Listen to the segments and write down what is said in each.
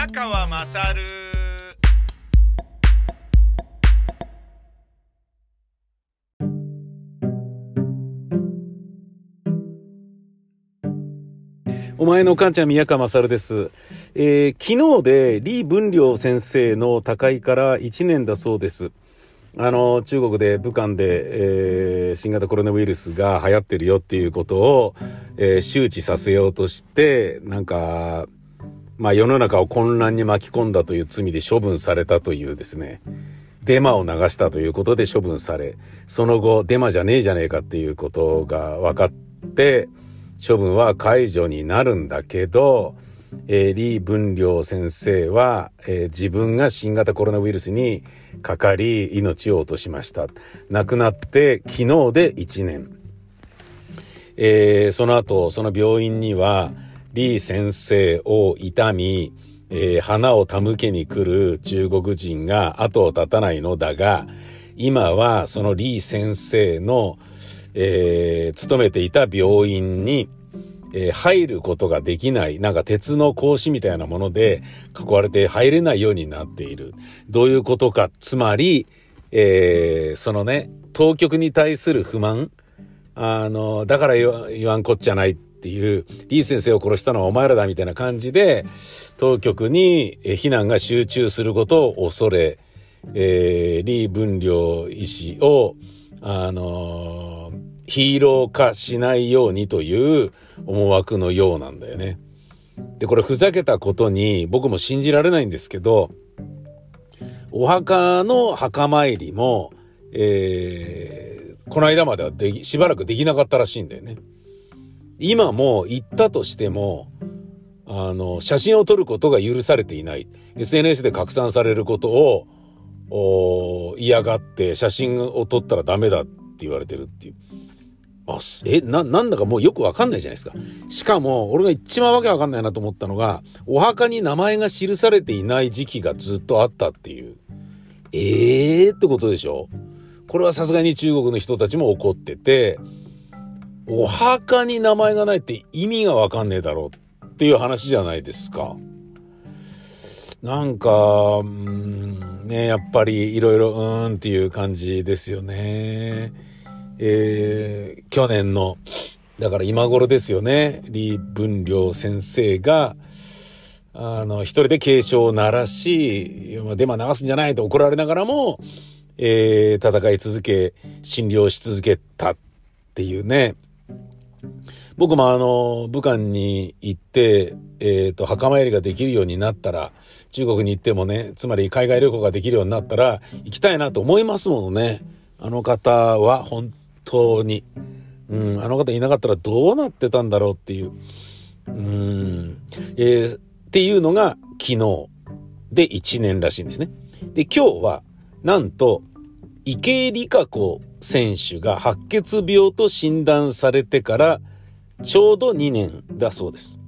宮川まさるお前の母ちゃん宮川勝です。えー、昨日で李文良先生の他界から1年だそうです。あの、中国で武漢で、えー、新型コロナウイルスが流行ってるよっていうことを、えー、周知させようとして、なんか、まあ世の中を混乱に巻き込んだという罪で処分されたというですね、デマを流したということで処分され、その後デマじゃねえじゃねえかっていうことが分かって、処分は解除になるんだけど、えー、李文良先生は、えー、自分が新型コロナウイルスにかかり命を落としました。亡くなって昨日で1年。えー、その後、その病院には、李先生を悼み、えー、花を手向けに来る中国人が後を絶たないのだが、今はその李先生のえー、勤めていた病院に、えー、入ることができない、なんか鉄の格子みたいなもので囲われて入れないようになっている。どういうことか、つまり、えー、そのね、当局に対する不満、あの、だから言わんこっちゃないっていう、リー先生を殺したのはお前らだみたいな感じで、当局に非難が集中することを恐れ、えー、李文良医師を、あのー、ヒーロー化しないようにという思惑のようなんだよね。で、これふざけたことに僕も信じられないんですけど、お墓の墓参りも、えー、この間まではでき、しばらくできなかったらしいんだよね。今も行ったとしても、あの、写真を撮ることが許されていない。SNS で拡散されることを、嫌がって写真を撮ったらダメだって言われてるっていう。あ、え、な、なんだかもうよくわかんないじゃないですか。しかも、俺が一番わけわかんないなと思ったのが、お墓に名前が記されていない時期がずっとあったっていう。ええー、ってことでしょこれはさすがに中国の人たちも怒ってて、お墓に名前がないって意味がわかんねえだろうっていう話じゃないですか。なんか、うんね、やっぱりいろいろうーんっていう感じですよね。えー、去年の、だから今頃ですよね、李文良先生が、あの、一人で警鐘を鳴らし、デマ流すんじゃないと怒られながらも、えー、戦い続け、診療し続けたっていうね。僕もあの、武漢に行って、えっ、ー、と、墓参りができるようになったら、中国に行ってもね、つまり海外旅行ができるようになったら、行きたいなと思いますものね。あの方は本当に。うん、あの方いなかったらどうなってたんだろうっていう。うん、えー、っていうのが昨日で1年らしいんですね。で、今日は、なんと、池江璃花子選手が白血病と診断されてからちょうど2年だそうです。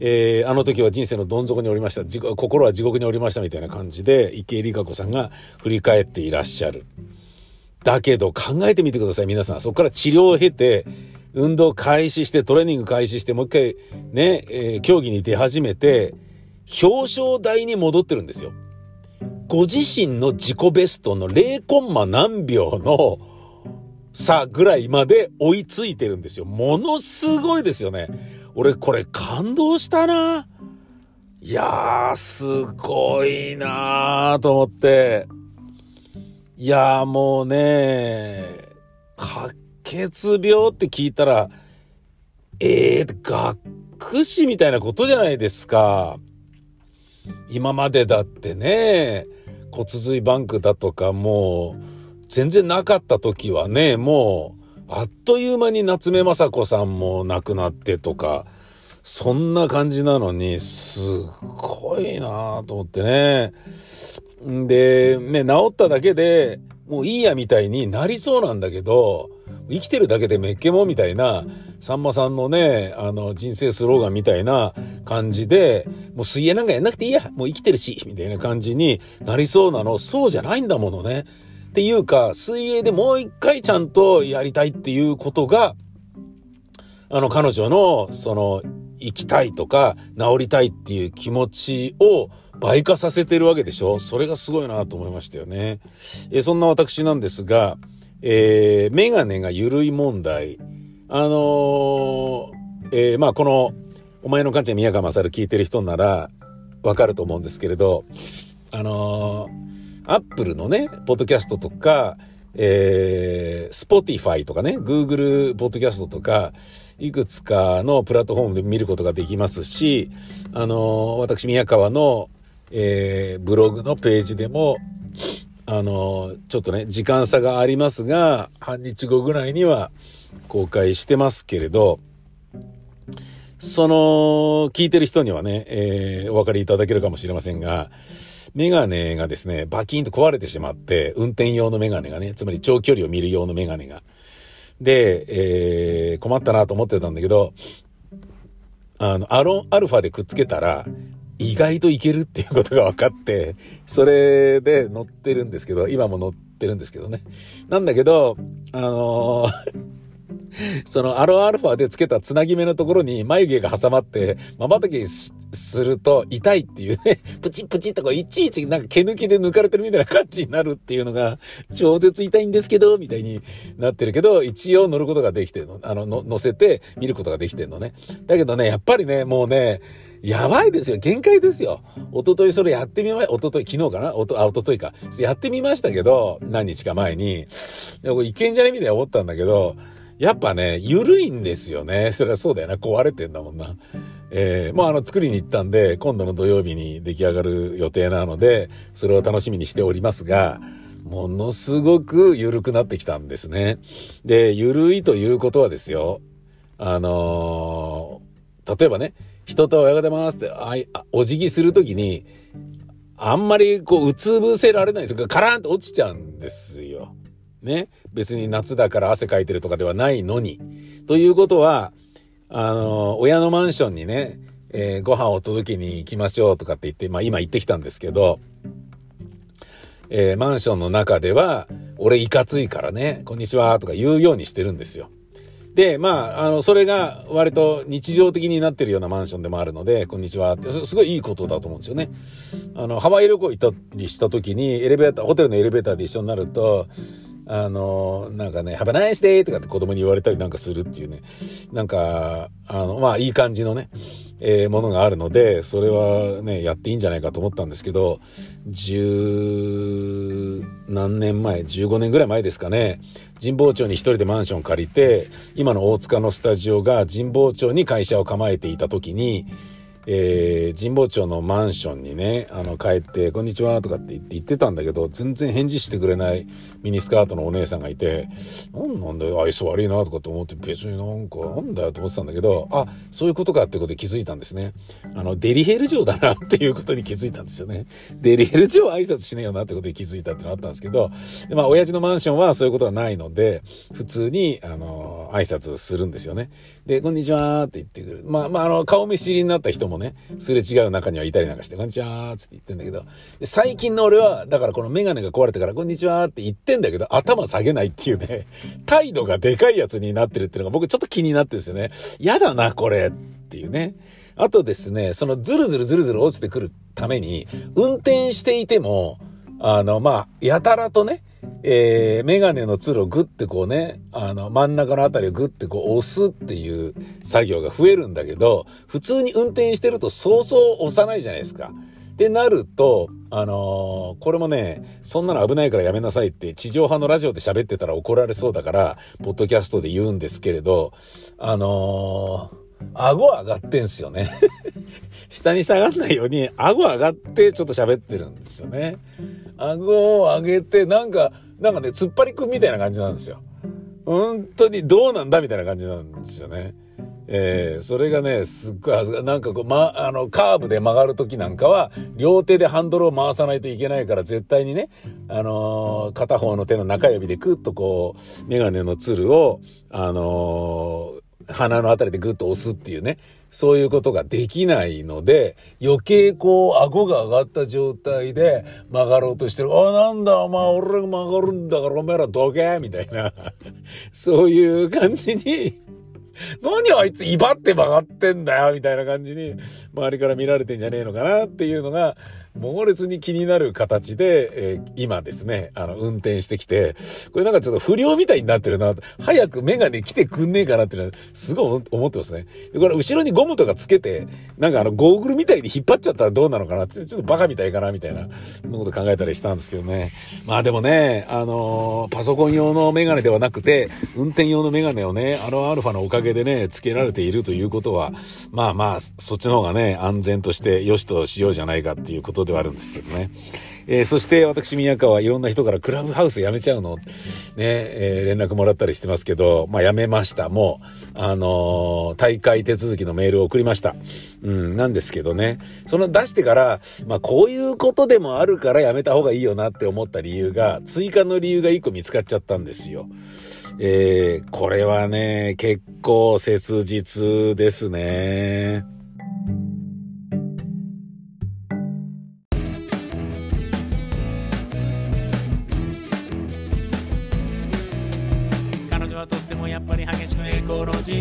えー、あの時は人生のどん底におりました。心は地獄におりましたみたいな感じで、池江璃花子さんが振り返っていらっしゃる。だけど考えてみてください、皆さん。そこから治療を経て、運動開始して、トレーニング開始して、もう一回ね、えー、競技に出始めて、表彰台に戻ってるんですよ。ご自身の自己ベストの0コンマ何秒の差ぐらいまで追いついてるんですよ。ものすごいですよね。俺これ感動したな。いやー、すごいなーと思って。いやーもうね、白血病って聞いたら、えー、学士みたいなことじゃないですか。今までだってね、骨髄バンクだとかもう、全然なかった時はね、もう、あっという間に夏目雅子さんも亡くなってとか、そんな感じなのに、すっごいなと思ってね。で、ね、治っただけでもういいやみたいになりそうなんだけど、生きてるだけでめっけもみたいな、さんまさんのね、あの、人生スローガンみたいな感じで、もう水泳なんかやんなくていいや、もう生きてるし、みたいな感じになりそうなの、そうじゃないんだものね。っていうか、水泳でもう一回ちゃんとやりたいっていうことが、あの、彼女の、その、行きたいとか、治りたいっていう気持ちを倍化させてるわけでしょそれがすごいなと思いましたよね。えそんな私なんですが、えー、メガネが緩い問題。あのー、えー、まあこの、お前の感じ宮川勝聞いてる人ならわかると思うんですけれど、あのー、アップルのね、ポッドキャストとか、えー、スポティファイとかね、グーグルポッドキャストとか、いくつかのプラットフォームで見ることができますし、あのー、私宮川の、えー、ブログのページでも、あの、ちょっとね、時間差がありますが、半日後ぐらいには公開してますけれど、その、聞いてる人にはね、えー、お分かりいただけるかもしれませんが、メガネがですね、バキンと壊れてしまって、運転用のメガネがね、つまり長距離を見る用のメガネが。で、えー、困ったなと思ってたんだけど、あの、アロンアルファでくっつけたら、意外といけるっていうことが分かって、それで乗ってるんですけど、今も乗ってるんですけどね。なんだけど、あのー そのアロアルファでつけたつなぎ目のところに眉毛が挟まって、瞬きすると痛いっていうね、プチプチとかいちいちなんか毛抜きで抜かれてるみたいな感じになるっていうのが、超絶痛いんですけど、みたいになってるけど、一応乗ることができてるの。あの、の乗せて見ることができてるのね。だけどね、やっぱりね、もうね、やばいですよ。限界ですよ。おとといそれやってみま、おととい、昨日かな？おと、あ、おとといか。やってみましたけど、何日か前に。でもいけんじゃねみたいな思ったんだけど、やっぱね、緩いんですよね。それはそうだよな。壊れてんだもんな。えー、もうあの、作りに行ったんで、今度の土曜日に出来上がる予定なので、それを楽しみにしておりますが、ものすごく緩くなってきたんですね。で、緩いということはですよ、あのー、例えばね、人とおはようございますって、あいお辞儀するときに、あんまりこう、うつ伏せられないんですよ。カラーンと落ちちゃうんですよ。ね。別に夏だから汗かいてるとかではないのに。ということは、あの、親のマンションにね、えー、ご飯を届けに行きましょうとかって言って、まあ今行ってきたんですけど、えー、マンションの中では、俺いかついからね、こんにちはとか言うようにしてるんですよ。で、まあ、あの、それが割と日常的になってるようなマンションでもあるので、こんにちはって、すごいいいことだと思うんですよね。あの、ハワイ旅行行ったりした時に、エレベーター、ホテルのエレベーターで一緒になると、あの、なんかね、ハバナイスデーとかって子供に言われたりなんかするっていうね、なんか、あの、まあいい感じのね、えー、ものがあるので、それはね、やっていいんじゃないかと思ったんですけど、何年前、15年ぐらい前ですかね、神保町に一人でマンション借りて、今の大塚のスタジオが神保町に会社を構えていた時に、えー、神保町のマンションにね、あの、帰って、こんにちはとかって言って言ってたんだけど、全然返事してくれないミニスカートのお姉さんがいて、なんなんだよ、愛想悪いなとかと思って、別になんか、なんだよと思ってたんだけど、あ、そういうことかってことで気づいたんですね。あの、デリヘル城だなっていうことに気づいたんですよね。デリヘル城挨拶しねえよなってことで気づいたってのがあったんですけど、でまあ、親父のマンションはそういうことはないので、普通に、あの、挨拶するんですよね。で、こんにちはって言ってくる。まあ、まあ、あの、顔見知りになった人もね、すれ違う中にはいたりなんかして、こんにちはーつって言ってんだけど、最近の俺は、だからこのメガネが壊れてから、こんにちはって言ってんだけど、頭下げないっていうね、態度がでかいやつになってるっていうのが僕ちょっと気になってるんですよね。嫌だな、これっていうね。あとですね、そのズルズルズルズル落ちてくるために、運転していても、あの、まあ、やたらとね、えー、メガネのツルをグッてこうね、あの、真ん中のあたりをグッてこう押すっていう作業が増えるんだけど、普通に運転してるとそうそう押さないじゃないですか。ってなると、あのー、これもね、そんなの危ないからやめなさいって地上波のラジオで喋ってたら怒られそうだから、ポッドキャストで言うんですけれど、あのー顎上がってんすよね 下に下がんないように、顎上がってちょっと喋ってるんですよね。顎を上げて、なんか、なんかね、突っ張りくんみたいな感じなんですよ。本当にどうなんだみたいな感じなんですよね。えー、それがね、すっごい恥ずかなんかこう、ま、あの、カーブで曲がる時なんかは、両手でハンドルを回さないといけないから、絶対にね、あのー、片方の手の中指でクッとこう、メガネのツルを、あのー鼻のあたりでグッと押すっていうね、そういうことができないので、余計こう、顎が上がった状態で曲がろうとしてる。あ、なんだ、お前、俺が曲がるんだから、お前らどけみたいな、そういう感じに何あいつ威張って曲がってんだよみたいな感じに、周りから見られてんじゃねえのかなっていうのが、猛烈に気になる形で、えー、今ですね、あの、運転してきて、これなんかちょっと不良みたいになってるな、早くメガネ来てくんねえかなっていうのは、すごい思ってますね。で、これ後ろにゴムとかつけて、なんかあの、ゴーグルみたいに引っ張っちゃったらどうなのかなって、ちょっとバカみたいかな、みたいな、のこと考えたりしたんですけどね。まあでもね、あのー、パソコン用のメガネではなくて、運転用のメガネをね、あのアルファのおかげでね、つけられているということは、まあまあ、そっちの方がね、安全として良しとしようじゃないかっていうことことではあるんですけどね。えー、そして私、宮川いろんな人からクラブハウス辞めちゃうの？ね、えー、連絡もらったりしてますけど、まあ辞めました。もう、あのー、大会手続きのメールを送りました。うん、なんですけどね。その出してから、まあこういうことでもあるから辞めた方がいいよなって思った理由が、追加の理由が一個見つかっちゃったんですよ。えー、これはね、結構切実ですね。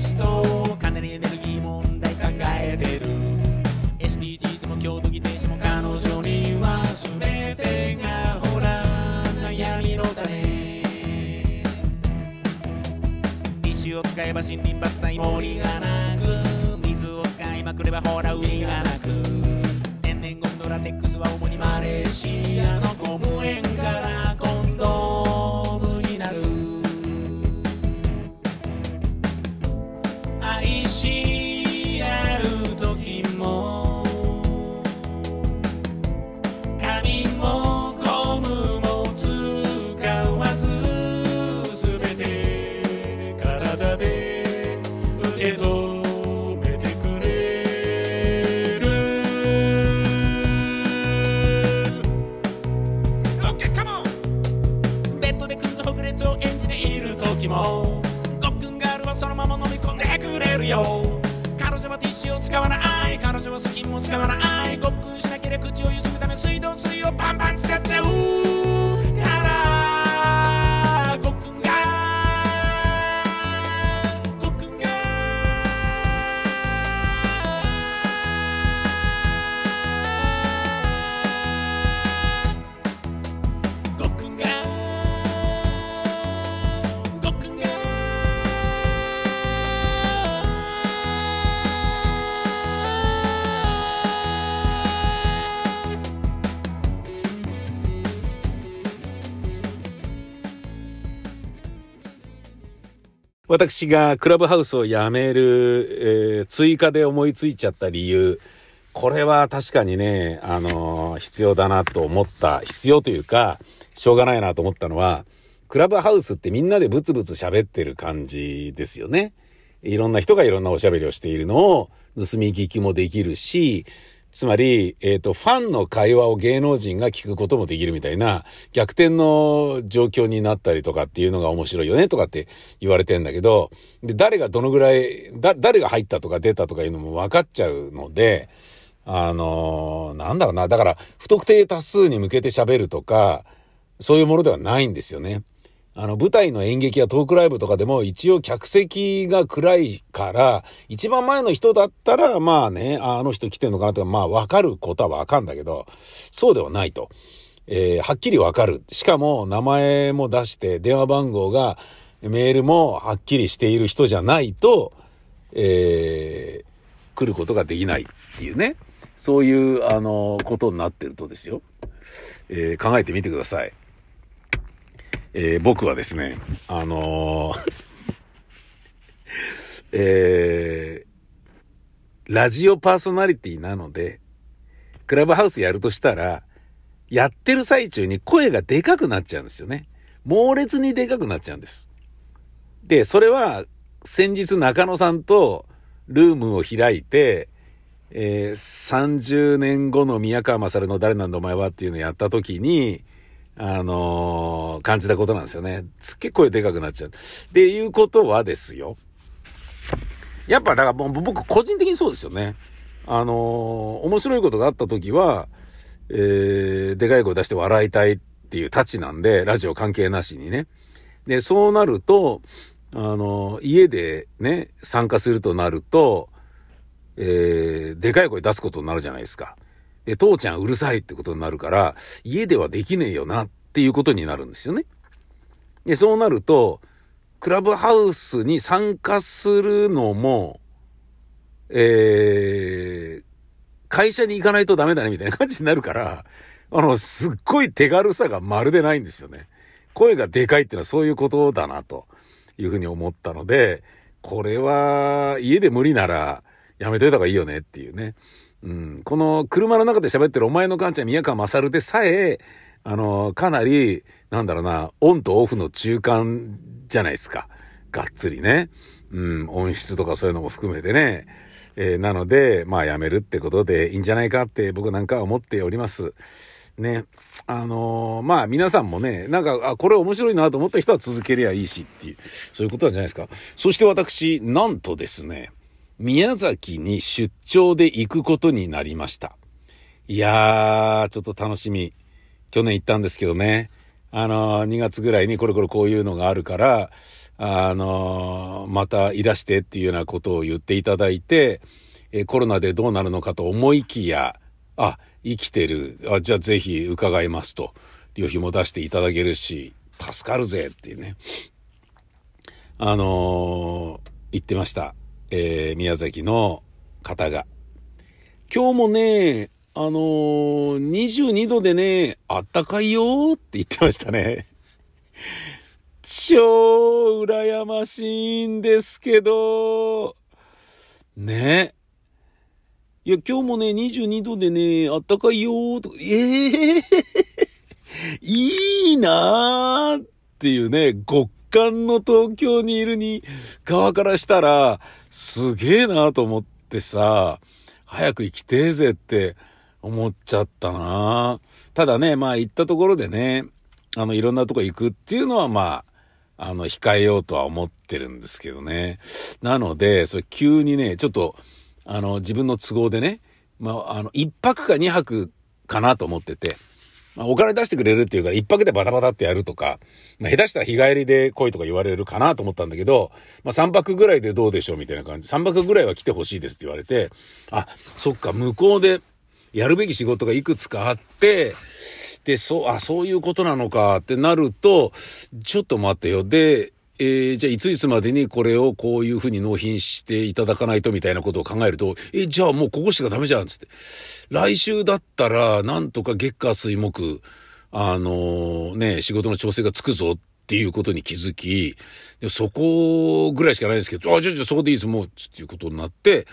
ストかなりエネルギー問題考えてる。SDGs も京都議定書も彼女には全てがほら悩みの種。石を使えば森林伐採森がなく水を使いまくればほら海がなく。天然ゴムドラテックスは主にマレーシアのゴム園から今度私がクラブハウスを辞める、えー、追加で思いついちゃった理由、これは確かにね、あのー、必要だなと思った、必要というか、しょうがないなと思ったのは、クラブハウスってみんなでブツブツ喋ってる感じですよね。いろんな人がいろんなおしゃべりをしているのを盗み聞きもできるし、つまり、えっ、ー、と、ファンの会話を芸能人が聞くこともできるみたいな、逆転の状況になったりとかっていうのが面白いよねとかって言われてんだけど、で、誰がどのぐらい、だ、誰が入ったとか出たとかいうのも分かっちゃうので、あのー、なんだろうな、だから、不特定多数に向けて喋るとか、そういうものではないんですよね。あの、舞台の演劇やトークライブとかでも一応客席が暗いから、一番前の人だったら、まあね、あの人来てんのかなとか、まあわかることはわかんだけど、そうではないと。えー、はっきりわかる。しかも名前も出して、電話番号が、メールもはっきりしている人じゃないと、えー、来ることができないっていうね。そういう、あの、ことになってるとですよ。えー、考えてみてください。えー、僕はですね、あのー、えー、ラジオパーソナリティなので、クラブハウスやるとしたら、やってる最中に声がでかくなっちゃうんですよね。猛烈にでかくなっちゃうんです。で、それは、先日中野さんとルームを開いて、えー、30年後の宮川勝の誰なんだお前はっていうのをやった時に、あのー、感じたことなんですよね。すっげえ声でかくなっちゃう。っていうことはですよ。やっぱだからもう僕個人的にそうですよね。あのー、面白いことがあった時は、えー、でかい声出して笑いたいっていうタチなんで、ラジオ関係なしにね。で、そうなると、あの、家でね、参加するとなると、えー、でかい声出すことになるじゃないですか。で、父ちゃんうるさいってことになるから、家ではできねえよなっていうことになるんですよね。で、そうなると、クラブハウスに参加するのも、えー、会社に行かないとダメだねみたいな感じになるから、あの、すっごい手軽さがまるでないんですよね。声がでかいっていうのはそういうことだなというふうに思ったので、これは家で無理ならやめといた方がいいよねっていうね。うん、この車の中で喋ってるお前の母ちゃん宮川勝でさえ、あの、かなり、なんだろうな、オンとオフの中間じゃないですか。がっつりね。うん、音質とかそういうのも含めてね。えー、なので、まあやめるってことでいいんじゃないかって僕なんかは思っております。ね。あのー、まあ皆さんもね、なんか、あ、これ面白いなと思った人は続けりゃいいしっていう、そういうことなんじゃないですか。そして私、なんとですね、宮崎に出張で行くことになりました。いやー、ちょっと楽しみ。去年行ったんですけどね。あのー、2月ぐらいにこれこれこういうのがあるから、あのー、またいらしてっていうようなことを言っていただいて、えコロナでどうなるのかと思いきや、あ、生きてる。あ、じゃあぜひ伺いますと。旅費も出していただけるし、助かるぜっていうね。あのー、言ってました。えー、宮崎の方が。今日もね、あのー、22度でね、あったかいよって言ってましたね。超羨ましいんですけど、ね。いや、今日もね、22度でね、あったかいよとか、ええー、いいなーっていうね、極寒の東京にいるに、側からしたら、すげえなと思ってさ、早く生きてえぜって思っちゃったなただね、まあ行ったところでね、あの、いろんなとこ行くっていうのはまあ、あの、控えようとは思ってるんですけどね。なので、それ急にね、ちょっと、あの、自分の都合でね、まあ、あの、一泊か二泊かなと思ってて、まあ、お金出してくれるっていうから一泊でバタバタってやるとか、まあ、下手したら日帰りで来いとか言われるかなと思ったんだけど、まあ、3泊ぐらいでどうでしょうみたいな感じ。3泊ぐらいは来てほしいですって言われて、あ、そっか、向こうでやるべき仕事がいくつかあって、で、そう、あ、そういうことなのかってなると、ちょっと待ってよ。で、えー、じゃあいついつまでにこれをこういうふうに納品していただかないとみたいなことを考えると、え、じゃあもうここしかダメじゃんつって。来週だったら、なんとか月火水木、あのー、ね、仕事の調整がつくぞっていうことに気づき、でそこぐらいしかないんですけど、あ、じゃあじゃあそこでいいです、もう、つっていうことになって、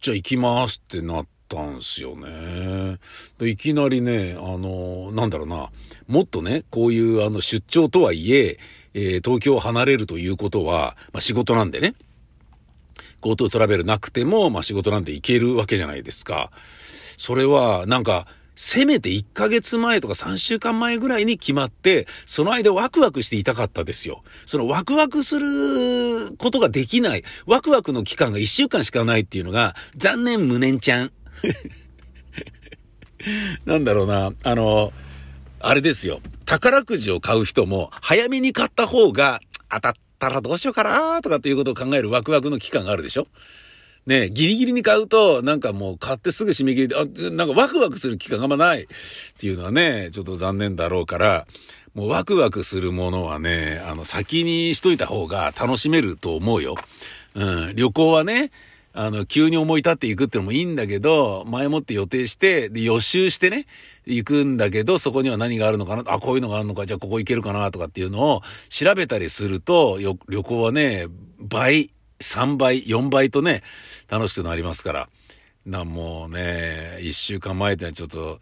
じゃあ行きますってなっ、たんすよね。でいきなりね、あの、なんだろうな、もっとね、こういうあの出張とはいえ、えー、東京を離れるということは、まあ、仕事なんでね、GoTo トラベルなくても、まあ、仕事なんで行けるわけじゃないですか。それは、なんか、せめて1ヶ月前とか3週間前ぐらいに決まって、その間ワクワクしていたかったですよ。そのワクワクすることができない、ワクワクの期間が1週間しかないっていうのが、残念無念ちゃん。なんだろうな、あの、あれですよ。宝くじを買う人も、早めに買った方が、当たったらどうしようかなとかっていうことを考えるワクワクの期間があるでしょ？ねギリギリに買うと、なんかもう買ってすぐ締め切りで、あ、なんかワクワクする期間があんまないっていうのはね、ちょっと残念だろうから、もうワクワクするものはね、あの、先にしといた方が楽しめると思うよ。うん、旅行はね、あの、急に思い立っていくっていうのもいいんだけど、前もって予定して、で、予習してね、行くんだけど、そこには何があるのかなあ、こういうのがあるのか、じゃあここ行けるかなとかっていうのを調べたりすると、旅行はね、倍、3倍、4倍とね、楽しくなりますから。な、もうね、一週間前ってのはちょっと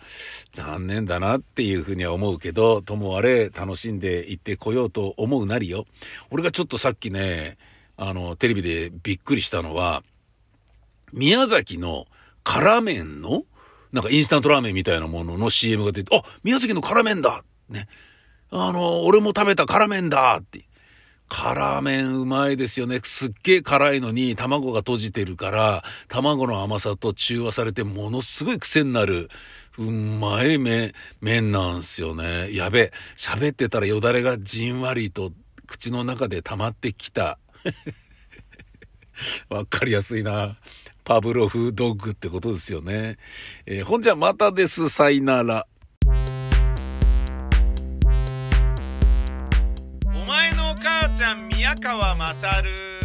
残念だなっていうふうには思うけど、ともあれ楽しんで行ってこようと思うなりよ。俺がちょっとさっきね、あの、テレビでびっくりしたのは、宮崎の辛麺の、なんかインスタントラーメンみたいなものの CM が出て、あ、宮崎の辛麺だね。あの、俺も食べた辛麺だって。辛麺うまいですよね。すっげえ辛いのに卵が閉じてるから、卵の甘さと中和されてものすごい癖になる、うまい麺、麺なんすよね。やべえ、喋ってたらよだれがじんわりと口の中で溜まってきた。わかりやすいな。パブロフドッグってことですよね。えー、ほんじゃまたです。さいなら。お前の母ちゃん宮川勝。